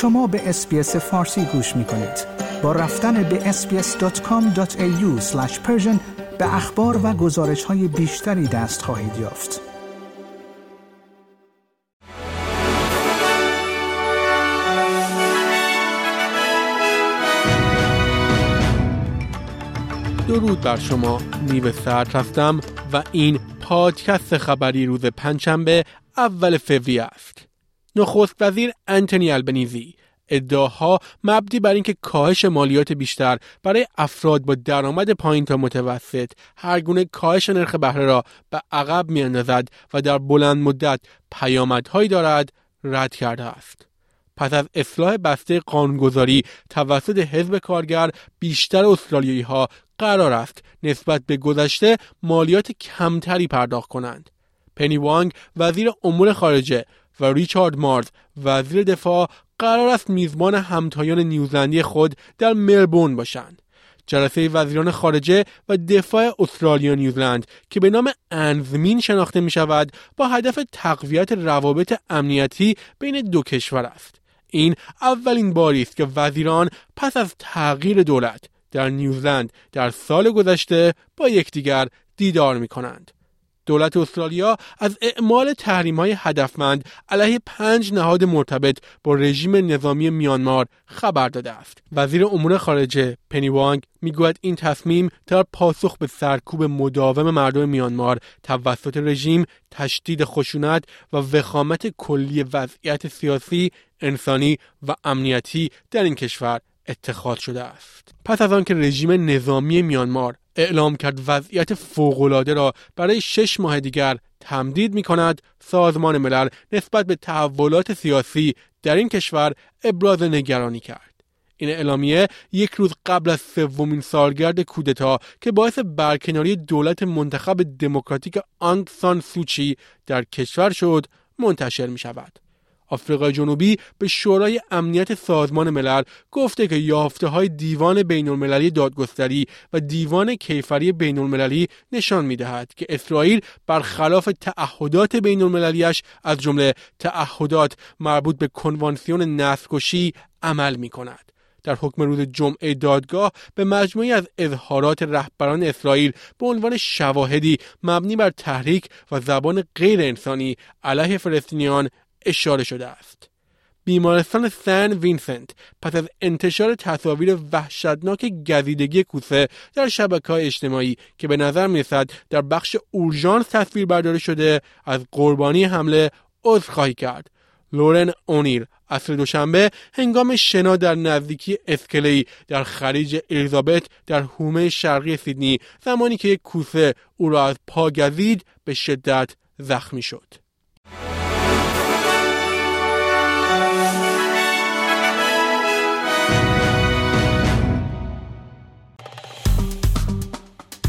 شما به SBS فارسی گوش می کنید. با رفتن به sbs.com.au به اخبار و گزارش های بیشتری دست خواهید یافت. درود بر شما نیو سرد هستم و این پادکست خبری روز پنجشنبه اول فوریه است نخست وزیر انتونی البنیزی ادعاها مبدی بر اینکه کاهش مالیات بیشتر برای افراد با درآمد پایین تا متوسط هر گونه کاهش نرخ بهره را به عقب میاندازد و در بلند مدت پیامدهایی دارد رد کرده است پس از اصلاح بسته قانونگذاری توسط حزب کارگر بیشتر استرالیایی ها قرار است نسبت به گذشته مالیات کمتری پرداخت کنند. پنی وانگ وزیر امور خارجه و ریچارد مارز وزیر دفاع قرار است میزبان همتایان نیوزلندی خود در ملبورن باشند. جلسه وزیران خارجه و دفاع استرالیا نیوزلند که به نام انزمین شناخته می شود با هدف تقویت روابط امنیتی بین دو کشور است. این اولین باری است که وزیران پس از تغییر دولت در نیوزلند در سال گذشته با یکدیگر دیدار می کنند. دولت استرالیا از اعمال تحریم های هدفمند علیه پنج نهاد مرتبط با رژیم نظامی میانمار خبر داده است. وزیر امور خارجه پنی وانگ می‌گوید این تصمیم در پاسخ به سرکوب مداوم مردم میانمار توسط رژیم تشدید خشونت و وخامت کلی وضعیت سیاسی، انسانی و امنیتی در این کشور اتخاذ شده است. پس از آنکه رژیم نظامی میانمار اعلام کرد وضعیت فوقالعاده را برای شش ماه دیگر تمدید می کند سازمان ملل نسبت به تحولات سیاسی در این کشور ابراز نگرانی کرد این اعلامیه یک روز قبل از سومین سالگرد کودتا که باعث برکناری دولت منتخب دموکراتیک آنگ سان سوچی در کشور شد منتشر می شود. آفریقای جنوبی به شورای امنیت سازمان ملل گفته که یافته های دیوان بین المللی دادگستری و دیوان کیفری بین المللی نشان می دهد که اسرائیل برخلاف تعهدات بین المللیش از جمله تعهدات مربوط به کنوانسیون نسل‌کشی عمل می کند. در حکم روز جمعه دادگاه به مجموعی از اظهارات رهبران اسرائیل به عنوان شواهدی مبنی بر تحریک و زبان غیر انسانی علیه فلسطینیان اشاره شده است. بیمارستان سن وینسنت پس از انتشار تصاویر وحشتناک گزیدگی کوسه در شبکه های اجتماعی که به نظر می‌رسد در بخش اورژانس تصویر برداری شده از قربانی حمله عذرخواهی کرد لورن اونیل عصر دوشنبه هنگام شنا در نزدیکی اسکلی در خلیج الیزابت در حومه شرقی سیدنی زمانی که یک کوسه او را از پا گزید به شدت زخمی شد